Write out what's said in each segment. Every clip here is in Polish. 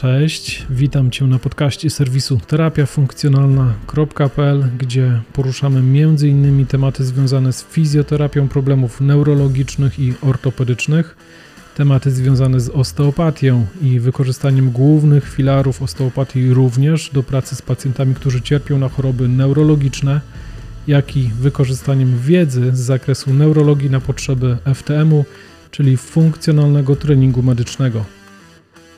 Cześć, witam Cię na podcaście serwisu terapiafunkcjonalna.pl, gdzie poruszamy m.in. tematy związane z fizjoterapią problemów neurologicznych i ortopedycznych, tematy związane z osteopatią i wykorzystaniem głównych filarów osteopatii również do pracy z pacjentami, którzy cierpią na choroby neurologiczne, jak i wykorzystaniem wiedzy z zakresu neurologii na potrzeby FTM-u, czyli funkcjonalnego treningu medycznego.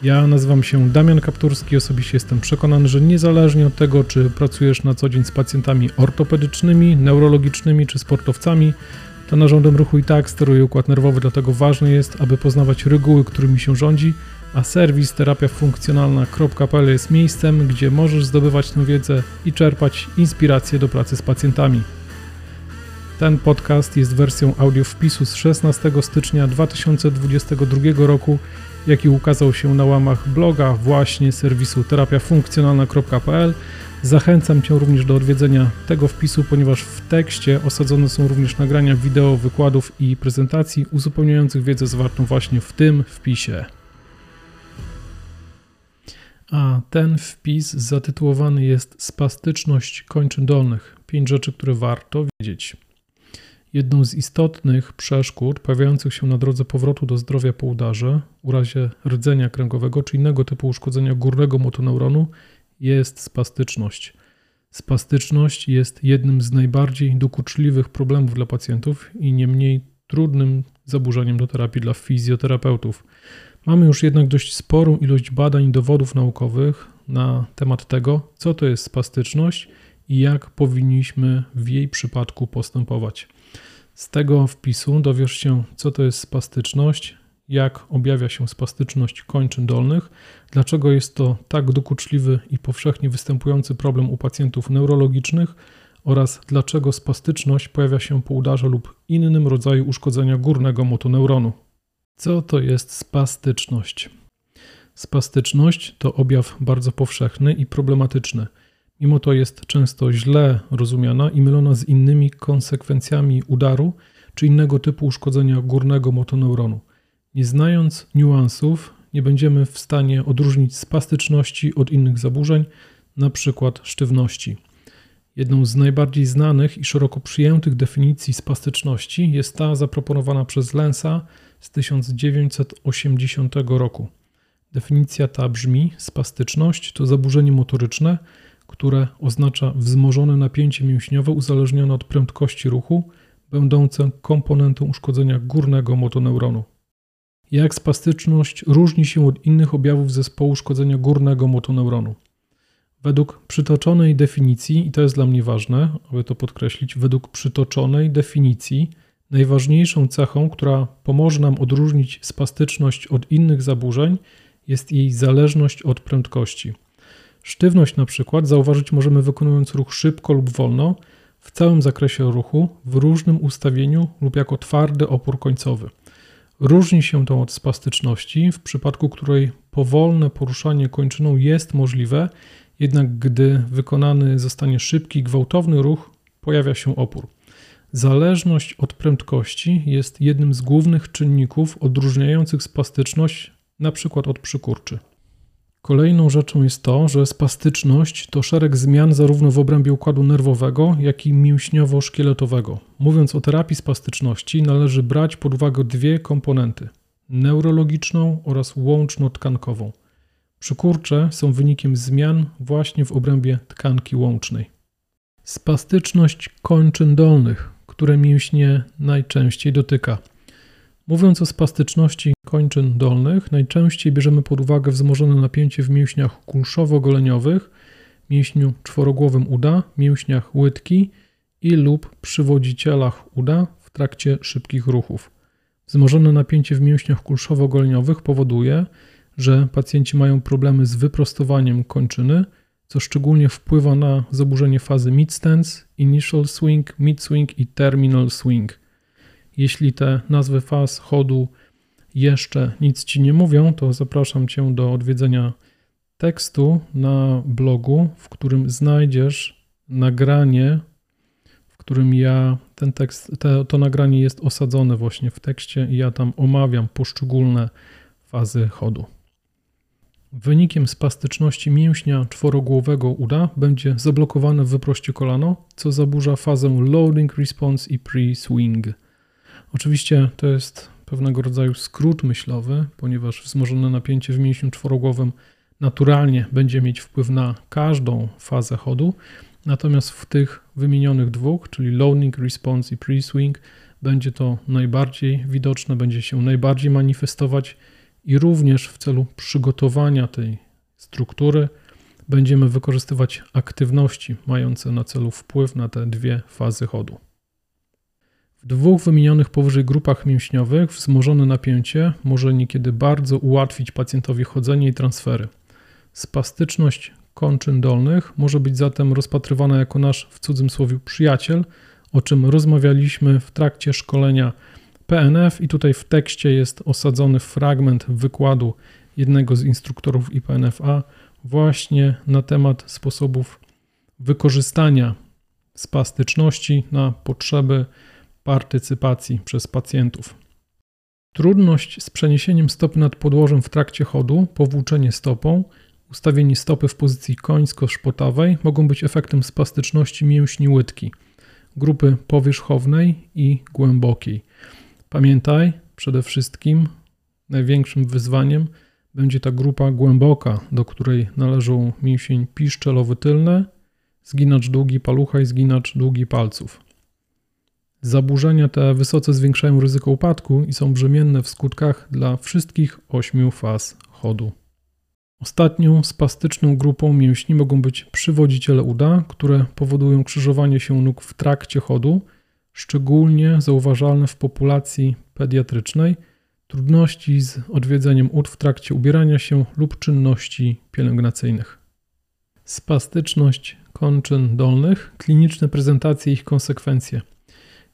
Ja nazywam się Damian Kapturski. Osobiście jestem przekonany, że niezależnie od tego, czy pracujesz na co dzień z pacjentami ortopedycznymi, neurologicznymi czy sportowcami, to narządem ruchu i tak steruje układ nerwowy, dlatego ważne jest, aby poznawać reguły, którymi się rządzi, a serwis terapiafunkcjonalna.pl jest miejscem, gdzie możesz zdobywać tę wiedzę i czerpać inspiracje do pracy z pacjentami. Ten podcast jest wersją audio wpisu z 16 stycznia 2022 roku jaki ukazał się na łamach bloga właśnie serwisu terapiafunkcjonalna.pl. Zachęcam Cię również do odwiedzenia tego wpisu, ponieważ w tekście osadzone są również nagrania wideo, wykładów i prezentacji uzupełniających wiedzę zawartą właśnie w tym wpisie. A ten wpis zatytułowany jest Spastyczność kończyn dolnych. Pięć rzeczy, które warto wiedzieć. Jedną z istotnych przeszkód pojawiających się na drodze powrotu do zdrowia po udarze, u razie rdzenia kręgowego czy innego typu uszkodzenia górnego motoneuronu jest spastyczność. Spastyczność jest jednym z najbardziej dokuczliwych problemów dla pacjentów i nie mniej trudnym zaburzeniem do terapii dla fizjoterapeutów. Mamy już jednak dość sporą ilość badań i dowodów naukowych na temat tego, co to jest spastyczność i jak powinniśmy w jej przypadku postępować. Z tego wpisu dowiesz się, co to jest spastyczność, jak objawia się spastyczność kończyn dolnych, dlaczego jest to tak dokuczliwy i powszechnie występujący problem u pacjentów neurologicznych oraz dlaczego spastyczność pojawia się po udarze lub innym rodzaju uszkodzenia górnego motoneuronu. Co to jest spastyczność? Spastyczność to objaw bardzo powszechny i problematyczny – Mimo to jest często źle rozumiana i mylona z innymi konsekwencjami udaru czy innego typu uszkodzenia górnego motoneuronu. Nie znając niuansów, nie będziemy w stanie odróżnić spastyczności od innych zaburzeń, np. sztywności. Jedną z najbardziej znanych i szeroko przyjętych definicji spastyczności jest ta zaproponowana przez Lensa z 1980 roku. Definicja ta brzmi: spastyczność to zaburzenie motoryczne, które oznacza wzmożone napięcie mięśniowe uzależnione od prędkości ruchu, będące komponentą uszkodzenia górnego motoneuronu. Jak spastyczność różni się od innych objawów zespołu uszkodzenia górnego motoneuronu? Według przytoczonej definicji, i to jest dla mnie ważne, aby to podkreślić, według przytoczonej definicji najważniejszą cechą, która pomoże nam odróżnić spastyczność od innych zaburzeń, jest jej zależność od prędkości. Sztywność na przykład zauważyć możemy wykonując ruch szybko lub wolno, w całym zakresie ruchu, w różnym ustawieniu lub jako twardy opór końcowy. Różni się to od spastyczności, w przypadku której powolne poruszanie kończyną jest możliwe, jednak gdy wykonany zostanie szybki, gwałtowny ruch, pojawia się opór. Zależność od prędkości jest jednym z głównych czynników odróżniających spastyczność np. od przykurczy. Kolejną rzeczą jest to, że spastyczność to szereg zmian zarówno w obrębie układu nerwowego, jak i mięśniowo-szkieletowego. Mówiąc o terapii spastyczności, należy brać pod uwagę dwie komponenty: neurologiczną oraz łączno-tkankową. Przykurcze są wynikiem zmian właśnie w obrębie tkanki łącznej. Spastyczność kończyn dolnych, które mięśnie najczęściej dotyka. Mówiąc o spastyczności kończyn dolnych, najczęściej bierzemy pod uwagę wzmożone napięcie w mięśniach kulszowo-goleniowych, mięśniu czworogłowym uda, mięśniach łydki i lub przywodzicielach uda w trakcie szybkich ruchów. Wzmożone napięcie w mięśniach kulszowo-goleniowych powoduje, że pacjenci mają problemy z wyprostowaniem kończyny, co szczególnie wpływa na zaburzenie fazy mid-stance, initial swing, mid-swing i terminal swing – jeśli te nazwy faz chodu jeszcze nic Ci nie mówią, to zapraszam Cię do odwiedzenia tekstu na blogu, w którym znajdziesz nagranie, w którym ja ten tekst, te, to nagranie jest osadzone właśnie w tekście i ja tam omawiam poszczególne fazy chodu. Wynikiem spastyczności mięśnia czworogłowego uda będzie zablokowane w wyproście kolano, co zaburza fazę loading response i pre-swing. Oczywiście to jest pewnego rodzaju skrót myślowy, ponieważ wzmożone napięcie w mięśniu czworogłowym naturalnie będzie mieć wpływ na każdą fazę chodu, natomiast w tych wymienionych dwóch, czyli loading response i pre-swing, będzie to najbardziej widoczne, będzie się najbardziej manifestować i również w celu przygotowania tej struktury będziemy wykorzystywać aktywności mające na celu wpływ na te dwie fazy chodu. W dwóch wymienionych powyżej grupach mięśniowych wzmożone napięcie może niekiedy bardzo ułatwić pacjentowi chodzenie i transfery. Spastyczność kończyn dolnych może być zatem rozpatrywana jako nasz w cudzym słowie przyjaciel, o czym rozmawialiśmy w trakcie szkolenia PNF i tutaj w tekście jest osadzony fragment wykładu jednego z instruktorów IPNFA właśnie na temat sposobów wykorzystania spastyczności na potrzeby partycypacji przez pacjentów. Trudność z przeniesieniem stopy nad podłożem w trakcie chodu, powłóczenie stopą, ustawienie stopy w pozycji końsko-szpotawej mogą być efektem spastyczności mięśni łydki, grupy powierzchownej i głębokiej. Pamiętaj, przede wszystkim największym wyzwaniem będzie ta grupa głęboka, do której należą mięsień piszczelowy tylny, zginacz długi palucha i zginacz długi palców. Zaburzenia te wysoce zwiększają ryzyko upadku i są brzemienne w skutkach dla wszystkich ośmiu faz chodu. Ostatnią spastyczną grupą mięśni mogą być przywodziciele uda, które powodują krzyżowanie się nóg w trakcie chodu, szczególnie zauważalne w populacji pediatrycznej, trudności z odwiedzeniem ud w trakcie ubierania się lub czynności pielęgnacyjnych. Spastyczność kończyn dolnych, kliniczne prezentacje i ich konsekwencje.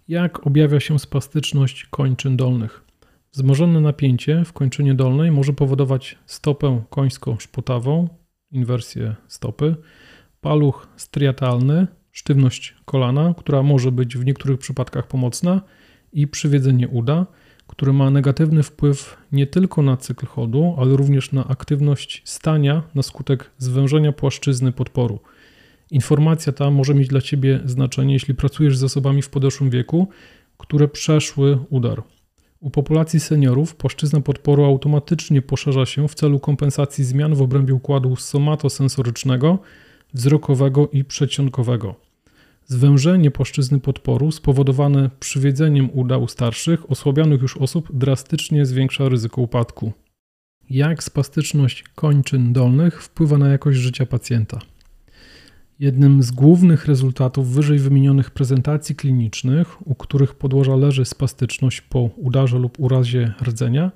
Jak objawia się spastyczność kończyn dolnych? Wzmożone napięcie w kończynie dolnej może powodować stopę końsko-szputawą, inwersję stopy, paluch striatalny, sztywność kolana, która może być w niektórych przypadkach pomocna i przywiedzenie uda, które ma negatywny wpływ nie tylko na cykl chodu, ale również na aktywność stania na skutek zwężenia płaszczyzny podporu. Informacja ta może mieć dla Ciebie znaczenie, jeśli pracujesz z osobami w podeszłym wieku, które przeszły udar. U populacji seniorów płaszczyzna podporu automatycznie poszerza się w celu kompensacji zmian w obrębie układu somatosensorycznego, wzrokowego i przedsionkowego. Zwężenie płaszczyzny podporu spowodowane przywiedzeniem uda u starszych, osłabionych już osób drastycznie zwiększa ryzyko upadku. Jak spastyczność kończyn dolnych wpływa na jakość życia pacjenta? Jednym z głównych rezultatów wyżej wymienionych prezentacji klinicznych, u których podłoża leży spastyczność po udarze lub urazie rdzenia,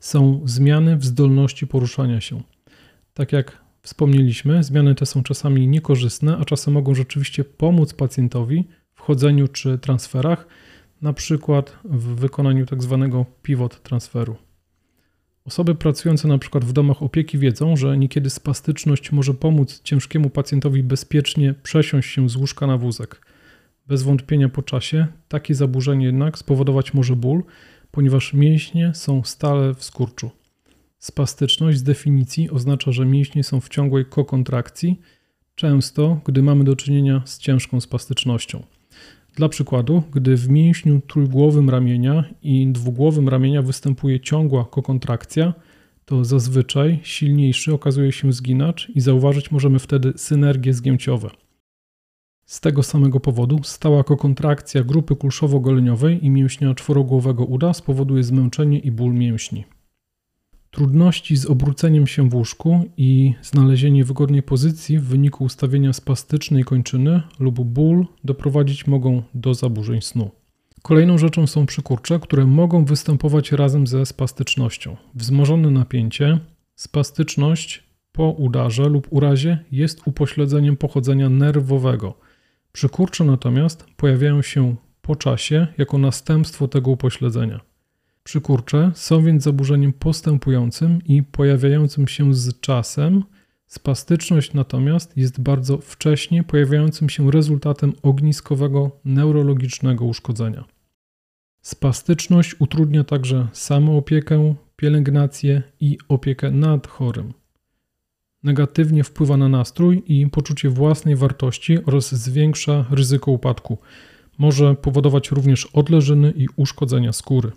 są zmiany w zdolności poruszania się. Tak jak wspomnieliśmy, zmiany te są czasami niekorzystne, a czasem mogą rzeczywiście pomóc pacjentowi w chodzeniu czy transferach, na przykład w wykonaniu tzw. Tak pivot transferu. Osoby pracujące na przykład w domach opieki wiedzą, że niekiedy spastyczność może pomóc ciężkiemu pacjentowi bezpiecznie przesiąść się z łóżka na wózek. Bez wątpienia po czasie takie zaburzenie jednak spowodować może ból, ponieważ mięśnie są stale w skurczu. Spastyczność z definicji oznacza, że mięśnie są w ciągłej kokontrakcji, często gdy mamy do czynienia z ciężką spastycznością. Dla przykładu, gdy w mięśniu trójgłowym ramienia i dwugłowym ramienia występuje ciągła kokontrakcja, to zazwyczaj silniejszy okazuje się zginacz i zauważyć możemy wtedy synergie zgięciowe. Z tego samego powodu stała kokontrakcja grupy kulszowo-goleniowej i mięśnia czworogłowego uda spowoduje zmęczenie i ból mięśni. Trudności z obróceniem się w łóżku i znalezienie wygodnej pozycji w wyniku ustawienia spastycznej kończyny lub ból doprowadzić mogą do zaburzeń snu. Kolejną rzeczą są przykurcze, które mogą występować razem ze spastycznością. Wzmożone napięcie, spastyczność po udarze lub urazie jest upośledzeniem pochodzenia nerwowego. Przykurcze natomiast pojawiają się po czasie jako następstwo tego upośledzenia. Przykurcze są więc zaburzeniem postępującym i pojawiającym się z czasem. Spastyczność natomiast jest bardzo wcześnie pojawiającym się rezultatem ogniskowego neurologicznego uszkodzenia. Spastyczność utrudnia także samoopiekę, pielęgnację i opiekę nad chorym. negatywnie wpływa na nastrój i poczucie własnej wartości oraz zwiększa ryzyko upadku. Może powodować również odleżyny i uszkodzenia skóry.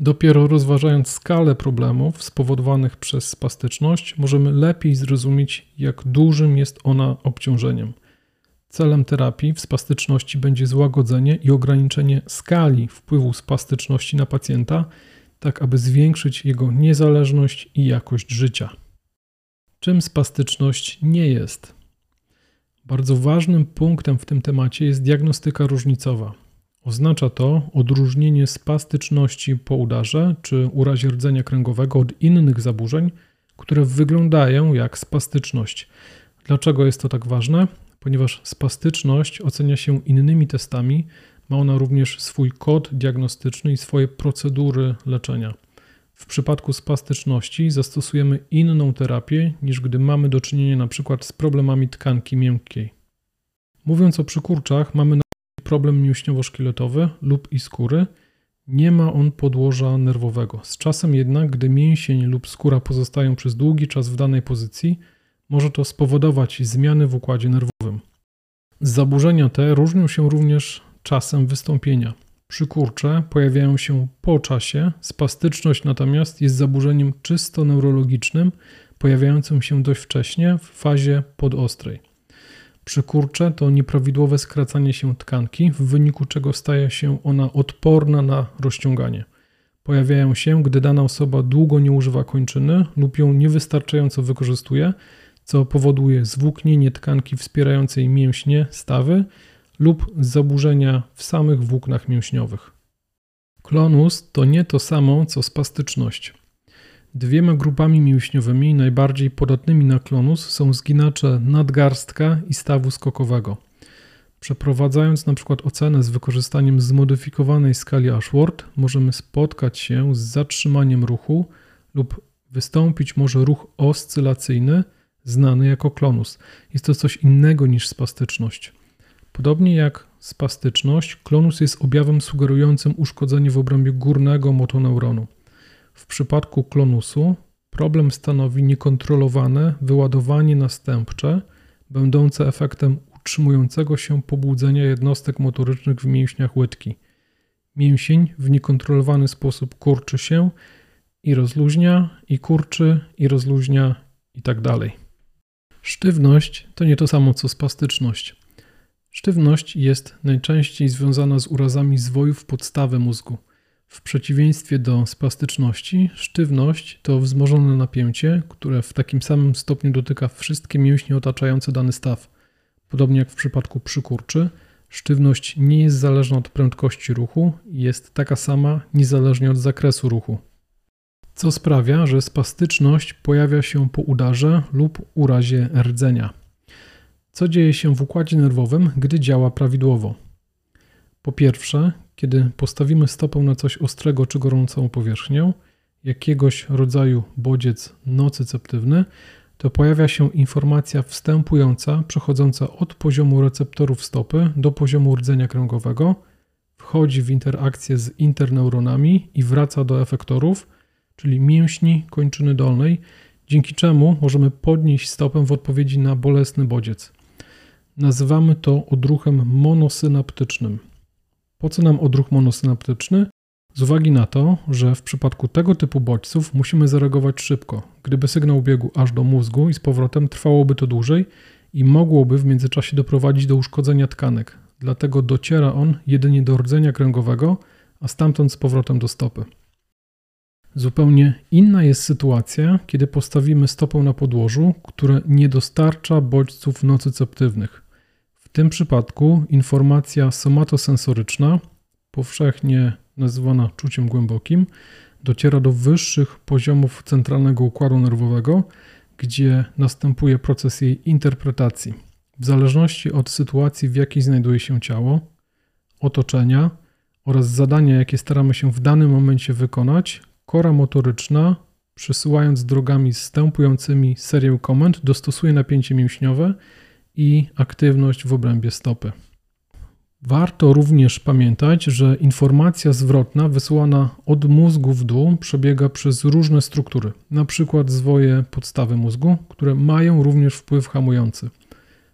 Dopiero rozważając skalę problemów spowodowanych przez spastyczność, możemy lepiej zrozumieć, jak dużym jest ona obciążeniem. Celem terapii w spastyczności będzie złagodzenie i ograniczenie skali wpływu spastyczności na pacjenta, tak aby zwiększyć jego niezależność i jakość życia. Czym spastyczność nie jest? Bardzo ważnym punktem w tym temacie jest diagnostyka różnicowa. Oznacza to odróżnienie spastyczności po udarze czy urazie rdzenia kręgowego od innych zaburzeń, które wyglądają jak spastyczność. Dlaczego jest to tak ważne? Ponieważ spastyczność ocenia się innymi testami, ma ona również swój kod diagnostyczny i swoje procedury leczenia. W przypadku spastyczności zastosujemy inną terapię niż gdy mamy do czynienia np. z problemami tkanki miękkiej. Mówiąc o przykurczach, mamy problem mięśniowo-szkieletowy lub i skóry. Nie ma on podłoża nerwowego. Z czasem jednak, gdy mięsień lub skóra pozostają przez długi czas w danej pozycji, może to spowodować zmiany w układzie nerwowym. Zaburzenia te różnią się również czasem wystąpienia. Przykurcze pojawiają się po czasie, spastyczność natomiast jest zaburzeniem czysto neurologicznym, pojawiającym się dość wcześnie w fazie podostrej. Przykurcze to nieprawidłowe skracanie się tkanki, w wyniku czego staje się ona odporna na rozciąganie. Pojawiają się, gdy dana osoba długo nie używa kończyny lub ją niewystarczająco wykorzystuje, co powoduje zwłóknienie tkanki wspierającej mięśnie, stawy lub zaburzenia w samych włóknach mięśniowych. Klonus to nie to samo co spastyczność. Dwiema grupami mięśniowymi najbardziej podatnymi na klonus są zginacze nadgarstka i stawu skokowego. Przeprowadzając na przykład ocenę z wykorzystaniem zmodyfikowanej skali Ashworth, możemy spotkać się z zatrzymaniem ruchu lub wystąpić może ruch oscylacyjny, znany jako klonus. Jest to coś innego niż spastyczność. Podobnie jak spastyczność, klonus jest objawem sugerującym uszkodzenie w obrębie górnego motoneuronu. W przypadku klonusu problem stanowi niekontrolowane wyładowanie następcze, będące efektem utrzymującego się pobudzenia jednostek motorycznych w mięśniach łydki. Mięsień w niekontrolowany sposób kurczy się i rozluźnia, i kurczy, i rozluźnia, i tak dalej. Sztywność to nie to samo co spastyczność. Sztywność jest najczęściej związana z urazami zwojów podstawy mózgu. W przeciwieństwie do spastyczności, sztywność to wzmożone napięcie, które w takim samym stopniu dotyka wszystkie mięśnie otaczające dany staw. Podobnie jak w przypadku przykurczy, sztywność nie jest zależna od prędkości ruchu, jest taka sama niezależnie od zakresu ruchu. Co sprawia, że spastyczność pojawia się po udarze lub urazie rdzenia. Co dzieje się w układzie nerwowym, gdy działa prawidłowo? Po pierwsze, kiedy postawimy stopę na coś ostrego czy gorącą powierzchnię, jakiegoś rodzaju bodziec nocyceptywny, to pojawia się informacja wstępująca, przechodząca od poziomu receptorów stopy do poziomu rdzenia kręgowego, wchodzi w interakcję z interneuronami i wraca do efektorów, czyli mięśni kończyny dolnej, dzięki czemu możemy podnieść stopę w odpowiedzi na bolesny bodziec. Nazywamy to odruchem monosynaptycznym. Po co nam odruch monosynaptyczny? Z uwagi na to, że w przypadku tego typu bodźców musimy zareagować szybko. Gdyby sygnał biegł aż do mózgu i z powrotem trwałoby to dłużej i mogłoby w międzyczasie doprowadzić do uszkodzenia tkanek. Dlatego dociera on jedynie do rdzenia kręgowego, a stamtąd z powrotem do stopy. Zupełnie inna jest sytuacja, kiedy postawimy stopę na podłożu, które nie dostarcza bodźców nocyceptywnych. Tym przypadku informacja somatosensoryczna, powszechnie nazywana czuciem głębokim, dociera do wyższych poziomów centralnego układu nerwowego, gdzie następuje proces jej interpretacji. W zależności od sytuacji, w jakiej znajduje się ciało, otoczenia oraz zadania, jakie staramy się w danym momencie wykonać, kora motoryczna, przesyłając drogami zstępującymi serię komend, dostosuje napięcie mięśniowe i aktywność w obrębie stopy. Warto również pamiętać, że informacja zwrotna wysyłana od mózgu w dół przebiega przez różne struktury, np. zwoje podstawy mózgu, które mają również wpływ hamujący.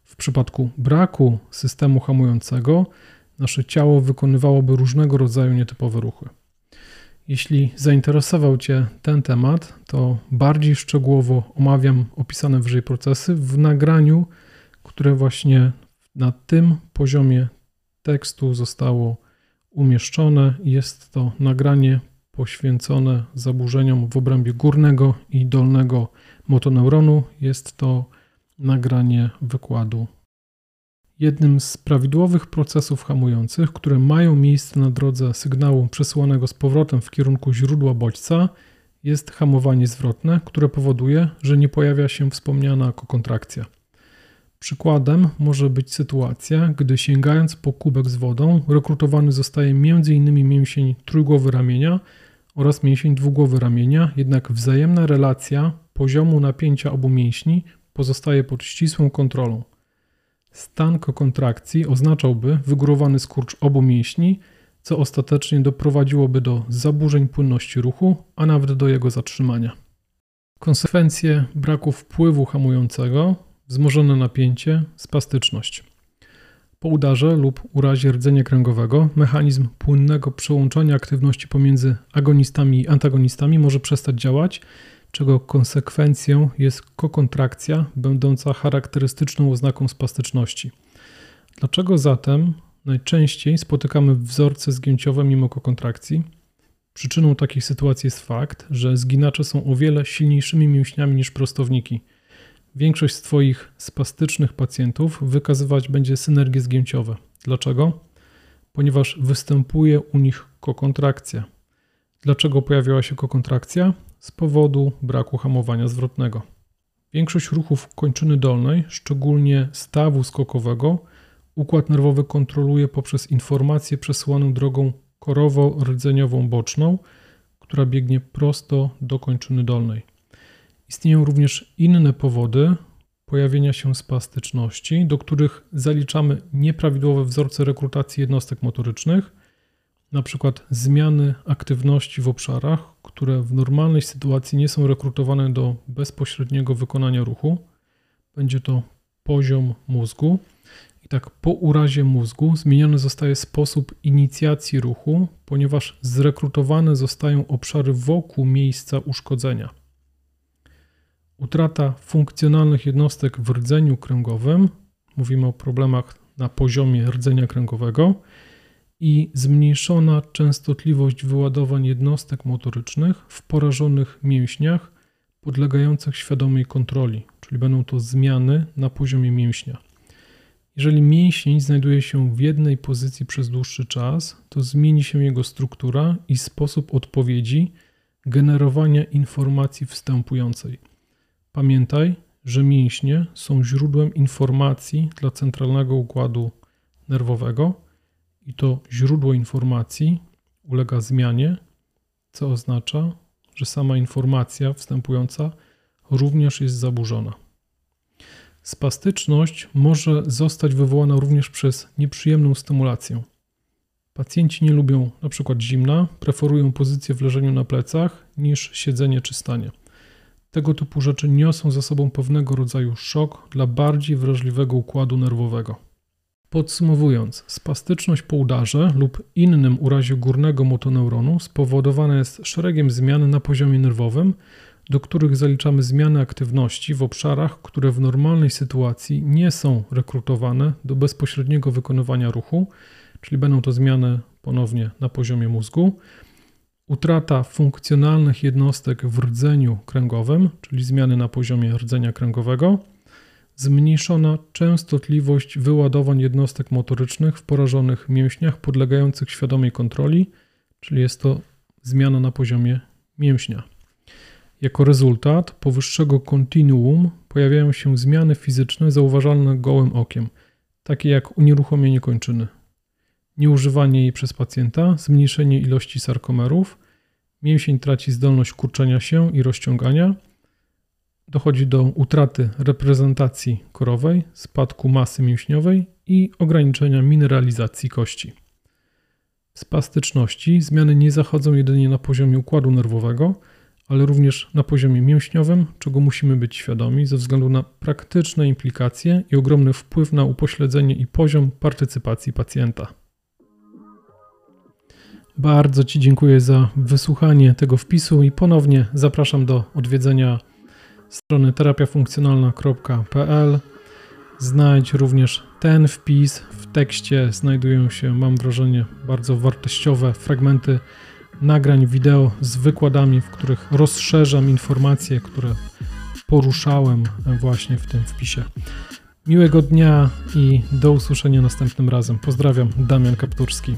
W przypadku braku systemu hamującego nasze ciało wykonywałoby różnego rodzaju nietypowe ruchy. Jeśli zainteresował Cię ten temat, to bardziej szczegółowo omawiam opisane wyżej procesy w nagraniu, które właśnie na tym poziomie tekstu zostało umieszczone. Jest to nagranie poświęcone zaburzeniom w obrębie górnego i dolnego motoneuronu. Jest to nagranie wykładu. Jednym z prawidłowych procesów hamujących, które mają miejsce na drodze sygnału przesyłanego z powrotem w kierunku źródła bodźca, jest hamowanie zwrotne, które powoduje, że nie pojawia się wspomniana kokontrakcja. Przykładem może być sytuacja, gdy sięgając po kubek z wodą, rekrutowany zostaje m.in. mięsień trójgłowy ramienia oraz mięsień dwugłowy ramienia, jednak wzajemna relacja poziomu napięcia obu mięśni pozostaje pod ścisłą kontrolą. Stan kontrakcji oznaczałby wygórowany skurcz obu mięśni, co ostatecznie doprowadziłoby do zaburzeń płynności ruchu, a nawet do jego zatrzymania. Konsekwencje braku wpływu hamującego, wzmożone napięcie, spastyczność. Po udarze lub urazie rdzenia kręgowego mechanizm płynnego przełączania aktywności pomiędzy agonistami i antagonistami może przestać działać czego konsekwencją jest kokontrakcja, będąca charakterystyczną oznaką spastyczności. Dlaczego zatem najczęściej spotykamy wzorce zgięciowe mimo kokontrakcji? Przyczyną takiej sytuacji jest fakt, że zginacze są o wiele silniejszymi mięśniami niż prostowniki. Większość z Twoich spastycznych pacjentów wykazywać będzie synergie zgięciowe. Dlaczego? Ponieważ występuje u nich kokontrakcja. Dlaczego pojawiła się kokontrakcja? z powodu braku hamowania zwrotnego. Większość ruchów kończyny dolnej, szczególnie stawu skokowego, układ nerwowy kontroluje poprzez informację przesyłaną drogą korowo-rdzeniową boczną, która biegnie prosto do kończyny dolnej. Istnieją również inne powody pojawienia się spastyczności, do których zaliczamy nieprawidłowe wzorce rekrutacji jednostek motorycznych, przykład zmiany aktywności w obszarach, które w normalnej sytuacji nie są rekrutowane do bezpośredniego wykonania ruchu. Będzie to poziom mózgu. I tak po urazie mózgu zmieniony zostaje sposób inicjacji ruchu, ponieważ zrekrutowane zostają obszary wokół miejsca uszkodzenia. Utrata funkcjonalnych jednostek w rdzeniu kręgowym, mówimy o problemach na poziomie rdzenia kręgowego, i zmniejszona częstotliwość wyładowań jednostek motorycznych w porażonych mięśniach podlegających świadomej kontroli, czyli będą to zmiany na poziomie mięśnia. Jeżeli mięsień znajduje się w jednej pozycji przez dłuższy czas, to zmieni się jego struktura i sposób odpowiedzi generowania informacji wstępującej. Pamiętaj, że mięśnie są źródłem informacji dla centralnego układu nerwowego i to źródło informacji ulega zmianie, co oznacza, że sama informacja wstępująca również jest zaburzona. Spastyczność może zostać wywołana również przez nieprzyjemną stymulację. Pacjenci nie lubią np. zimna, preferują pozycję w leżeniu na plecach niż siedzenie czy stanie. Tego typu rzeczy niosą za sobą pewnego rodzaju szok dla bardziej wrażliwego układu nerwowego. Podsumowując, spastyczność po udarze lub innym urazie górnego motoneuronu spowodowana jest szeregiem zmian na poziomie nerwowym, do których zaliczamy zmiany aktywności w obszarach, które w normalnej sytuacji nie są rekrutowane do bezpośredniego wykonywania ruchu, czyli będą to zmiany ponownie na poziomie mózgu, utrata funkcjonalnych jednostek w rdzeniu kręgowym, czyli zmiany na poziomie rdzenia kręgowego zmniejszona częstotliwość wyładowań jednostek motorycznych w porażonych mięśniach podlegających świadomej kontroli, czyli jest to zmiana na poziomie mięśnia. Jako rezultat powyższego kontinuum pojawiają się zmiany fizyczne zauważalne gołym okiem, takie jak unieruchomienie kończyny, nieużywanie jej przez pacjenta, zmniejszenie ilości sarkomerów, mięsień traci zdolność kurczenia się i rozciągania, dochodzi do utraty reprezentacji korowej, spadku masy mięśniowej i ograniczenia mineralizacji kości. W spastyczności zmiany nie zachodzą jedynie na poziomie układu nerwowego, ale również na poziomie mięśniowym, czego musimy być świadomi ze względu na praktyczne implikacje i ogromny wpływ na upośledzenie i poziom partycypacji pacjenta. Bardzo Ci dziękuję za wysłuchanie tego wpisu i ponownie zapraszam do odwiedzenia strony terapiafunkcjonalna.pl. Znajdź również ten wpis. W tekście znajdują się, mam wrażenie, bardzo wartościowe fragmenty nagrań wideo z wykładami, w których rozszerzam informacje, które poruszałem właśnie w tym wpisie. Miłego dnia i do usłyszenia następnym razem. Pozdrawiam, Damian Kapturski.